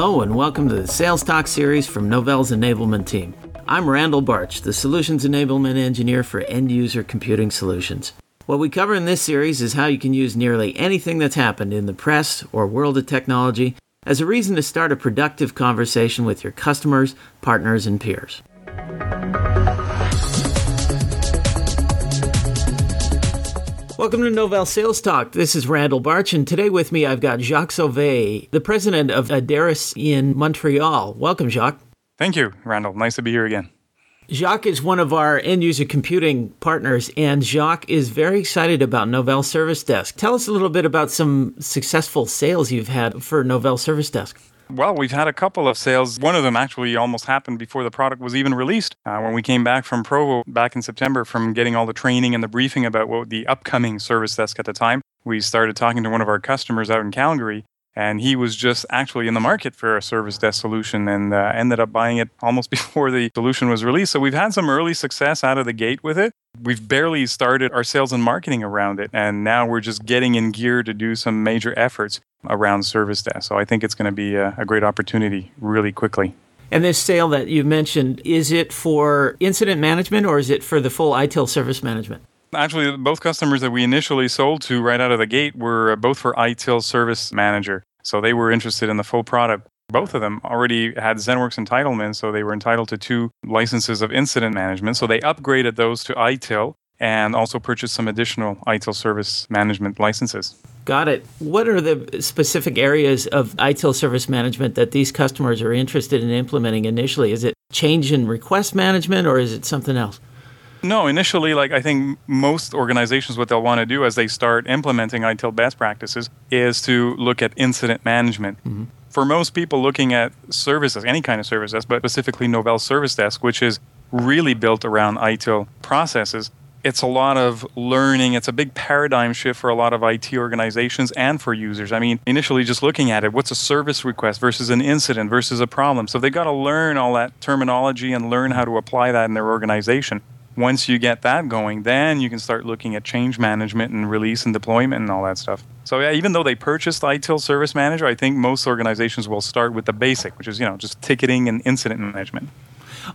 Hello, and welcome to the Sales Talk series from Novell's enablement team. I'm Randal Barch, the Solutions Enablement Engineer for End User Computing Solutions. What we cover in this series is how you can use nearly anything that's happened in the press or world of technology as a reason to start a productive conversation with your customers, partners, and peers. Welcome to Novell Sales Talk. This is Randal Barch, and today with me I've got Jacques Sauvé, the president of Adaris in Montreal. Welcome, Jacques. Thank you, Randal. Nice to be here again. Jacques is one of our end user computing partners, and Jacques is very excited about Novell Service Desk. Tell us a little bit about some successful sales you've had for Novell Service Desk. Well, we've had a couple of sales. One of them actually almost happened before the product was even released. Uh, when we came back from Provo back in September from getting all the training and the briefing about what the upcoming service desk at the time, we started talking to one of our customers out in Calgary and he was just actually in the market for a service desk solution and uh, ended up buying it almost before the solution was released. So we've had some early success out of the gate with it. We've barely started our sales and marketing around it, and now we're just getting in gear to do some major efforts around service desk. So I think it's going to be a, a great opportunity really quickly. And this sale that you mentioned, is it for incident management or is it for the full ITIL service management? Actually, both customers that we initially sold to right out of the gate were uh, both for ITIL Service Manager. So they were interested in the full product. Both of them already had ZenWorks entitlement, so they were entitled to two licenses of incident management. So they upgraded those to ITIL and also purchased some additional ITIL service management licenses. Got it. What are the specific areas of ITIL service management that these customers are interested in implementing initially? Is it change in request management or is it something else? No, initially, like I think most organizations, what they'll want to do as they start implementing ITIL best practices is to look at incident management. Mm-hmm. For most people looking at services, any kind of services, but specifically Novell Service Desk, which is really built around ITIL processes, it's a lot of learning. It's a big paradigm shift for a lot of IT organizations and for users. I mean, initially just looking at it, what's a service request versus an incident versus a problem? So they've got to learn all that terminology and learn how to apply that in their organization once you get that going, then you can start looking at change management and release and deployment and all that stuff. So yeah, even though they purchased ITIL Service Manager, I think most organizations will start with the basic, which is you know just ticketing and incident management.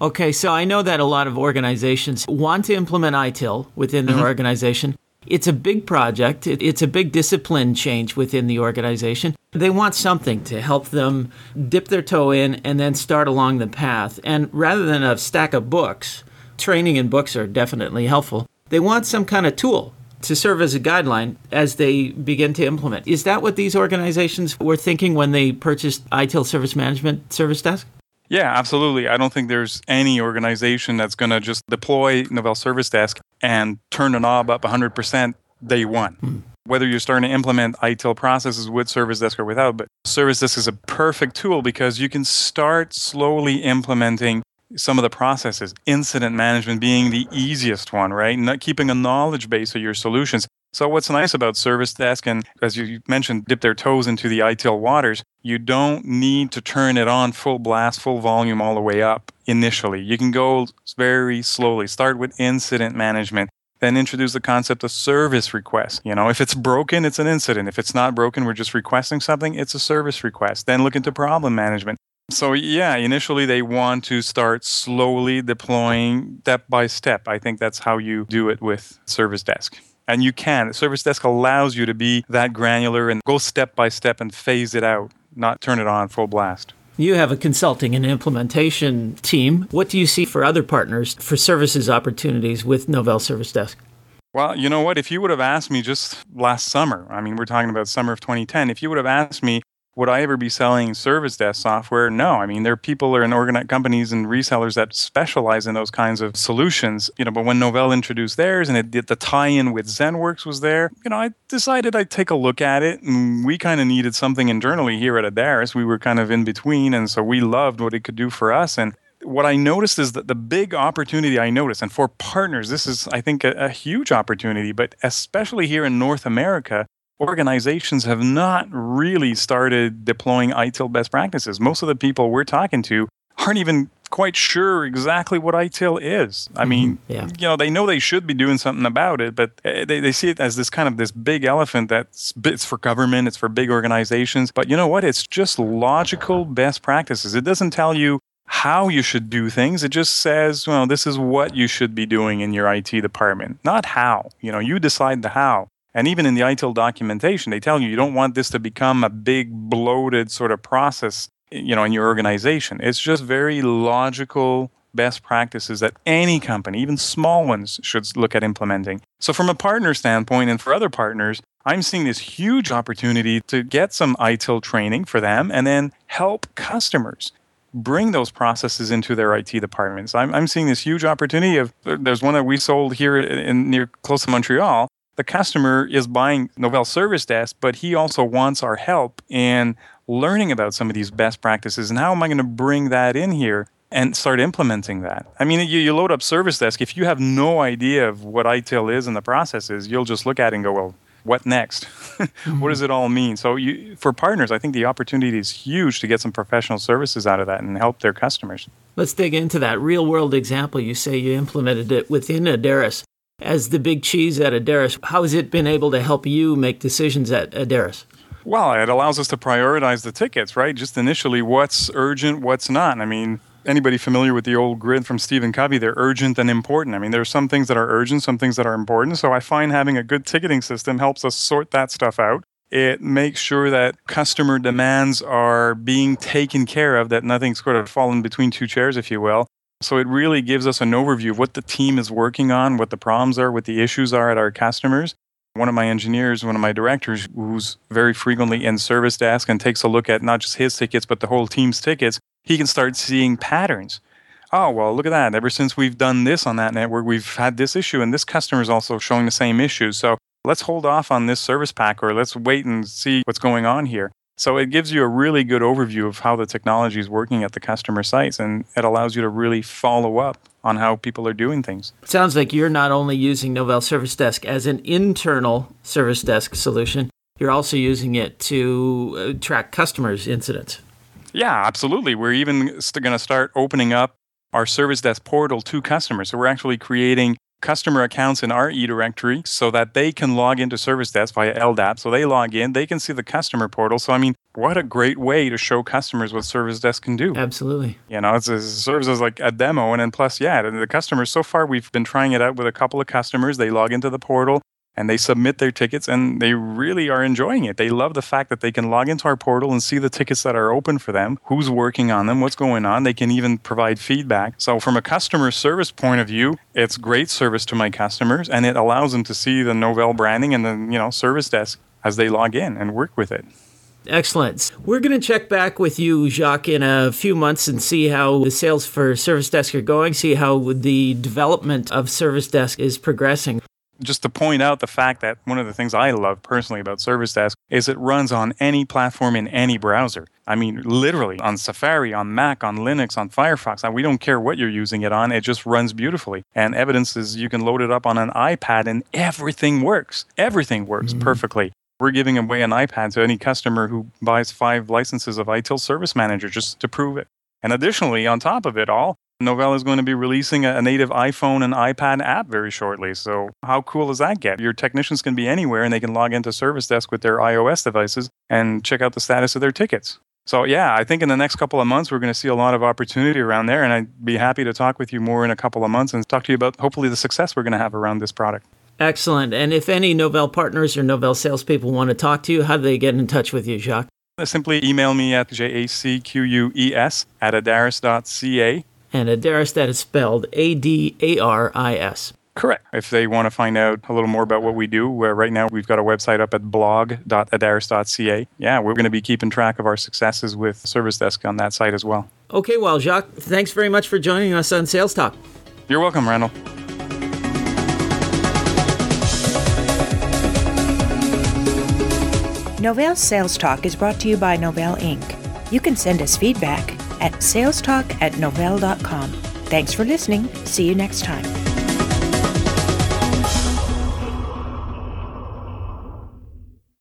Okay, so I know that a lot of organizations want to implement ITIL within their mm-hmm. organization. It's a big project. It's a big discipline change within the organization. They want something to help them dip their toe in and then start along the path. And rather than a stack of books, training and books are definitely helpful. They want some kind of tool to serve as a guideline as they begin to implement. Is that what these organizations were thinking when they purchased ITIL Service Management Service Desk? Yeah, absolutely. I don't think there's any organization that's going to just deploy Novell Service Desk and turn the knob up 100% day one. Hmm. Whether you're starting to implement ITIL processes with Service Desk or without, but Service Desk is a perfect tool because you can start slowly implementing some of the processes, incident management being the easiest one, right? Not keeping a knowledge base of your solutions. So what's nice about Service Desk, and as you mentioned, dip their toes into the ITIL waters, you don't need to turn it on full blast, full volume all the way up initially. You can go very slowly. Start with incident management, then introduce the concept of service request. You know, if it's broken, it's an incident. If it's not broken, we're just requesting something, it's a service request. Then look into problem management. So, yeah, initially they want to start slowly deploying step by step. I think that's how you do it with Service Desk. And you can. Service Desk allows you to be that granular and go step by step and phase it out, not turn it on full blast. You have a consulting and implementation team. What do you see for other partners for services opportunities with Novell Service Desk? Well, you know what? If you would have asked me just last summer, I mean, we're talking about summer of 2010, if you would have asked me would I ever be selling service desk software? No. I mean, there are people or in organized companies and resellers that specialize in those kinds of solutions. You know, but when Novell introduced theirs and it did the tie-in with ZenWorks was there, you know, I decided I'd take a look at it. And we kind of needed something internally here at Adaris. We were kind of in between, and so we loved what it could do for us. And what I noticed is that the big opportunity I noticed, and for partners, this is, I think, a, a huge opportunity, but especially here in North America, organizations have not really started deploying ITIL best practices. Most of the people we're talking to aren't even quite sure exactly what ITIL is. I mean, mm-hmm. yeah. you know, they know they should be doing something about it, but eh, they, they see it as this kind of this big elephant that's it's for government, it's for big organizations. But you know what? It's just logical best practices. It doesn't tell you how you should do things. It just says, well, this is what you should be doing in your IT department, not how. You know, you decide the how. And even in the ITIL documentation, they tell you you don't want this to become a big bloated sort of process, you know, in your organization. It's just very logical best practices that any company, even small ones, should look at implementing. So from a partner standpoint and for other partners, I'm seeing this huge opportunity to get some ITIL training for them and then help customers bring those processes into their IT departments. I'm, I'm seeing this huge opportunity of there's one that we sold here in near close to Montreal the customer is buying Novell Service Desk, but he also wants our help in learning about some of these best practices and how am I going to bring that in here and start implementing that. I mean, you, you load up Service Desk. If you have no idea of what ITIL is and the processes, you'll just look at it and go, well, what next? what does it all mean? So, you, for partners, I think the opportunity is huge to get some professional services out of that and help their customers. Let's dig into that real world example. You say you implemented it within Adaris as the big cheese at Adaris. how has it been able to help you make decisions at Adaris? Well, it allows us to prioritize the tickets, right? Just initially, what's urgent, what's not. I mean, anybody familiar with the old grid from Stephen Covey, they're urgent and important. I mean, there are some things that are urgent, some things that are important. So I find having a good ticketing system helps us sort that stuff out. It makes sure that customer demands are being taken care of, that nothing's sort of fallen between two chairs, if you will. So it really gives us an overview of what the team is working on, what the problems are, what the issues are at our customers. One of my engineers, one of my directors, who's very frequently in service desk and takes a look at not just his tickets, but the whole team's tickets, he can start seeing patterns. Oh, well, look at that. Ever since we've done this on that network, we've had this issue, and this customer is also showing the same issue. So let's hold off on this service pack or let's wait and see what's going on here. So it gives you a really good overview of how the technology is working at the customer sites, and it allows you to really follow up on how people are doing things. It sounds like you're not only using Novell Service Desk as an internal service desk solution, you're also using it to uh, track customers' incidents. Yeah, absolutely. We're even going to start opening up our service desk portal to customers. So we're actually creating customer accounts in our eDirectory so that they can log into Service Desk via LDAP. So they log in, they can see the customer portal. So I mean, what a great way to show customers what Service Desk can do. Absolutely. You know, it's, it serves as like a demo, and then plus, yeah, the customers. So far, we've been trying it out with a couple of customers. They log into the portal and they submit their tickets and they really are enjoying it. They love the fact that they can log into our portal and see the tickets that are open for them, who's working on them, what's going on. They can even provide feedback. So from a customer service point of view, it's great service to my customers and it allows them to see the Novell branding and the, you know, service desk as they log in and work with it. Excellent. We're going to check back with you, Jacques, in a few months and see how the sales for Service Desk are going, see how the development of Service Desk is progressing just to point out the fact that one of the things I love personally about Service Desk is it runs on any platform in any browser. I mean, literally on Safari, on Mac, on Linux, on Firefox. we don't care what you're using it on, it just runs beautifully. And evidence is you can load it up on an iPad and everything works. Everything works mm-hmm. perfectly. We're giving away an iPad to any customer who buys five licenses of ITIL Service Manager just to prove it. And additionally, on top of it all, Novell is going to be releasing a, native iPhone and iPad app very shortly. So, how cool does that get? Your technicians can be anywhere and they can log into Service Desk with their iOS devices and check out the status of their tickets. So, yeah, I think in the next couple of months, we're going to see a lot of opportunity around there. And I'd be happy to talk with you more in a couple of months and talk to you about hopefully the success we're going to have around this product. Excellent. And if any Novell partners or Novell salespeople want to talk to you, how do they get in touch with you, Jacques? Simply email me at jacques at adaris.ca and Adaris, that is spelled A D A R I S. Correct. If they want to find out a little more about what we do, right now we've got a website up at blog.adaris.ca. Yeah, we're going to be keeping track of our successes with Service Desk on that site as well. Okay, well, Jacques, thanks very much for joining us on Sales Talk. You're welcome, Randal. Novell Sales Talk is brought to you by Novell Inc. You can send us feedback at salestalk at novell.com. Thanks for listening. See you next time.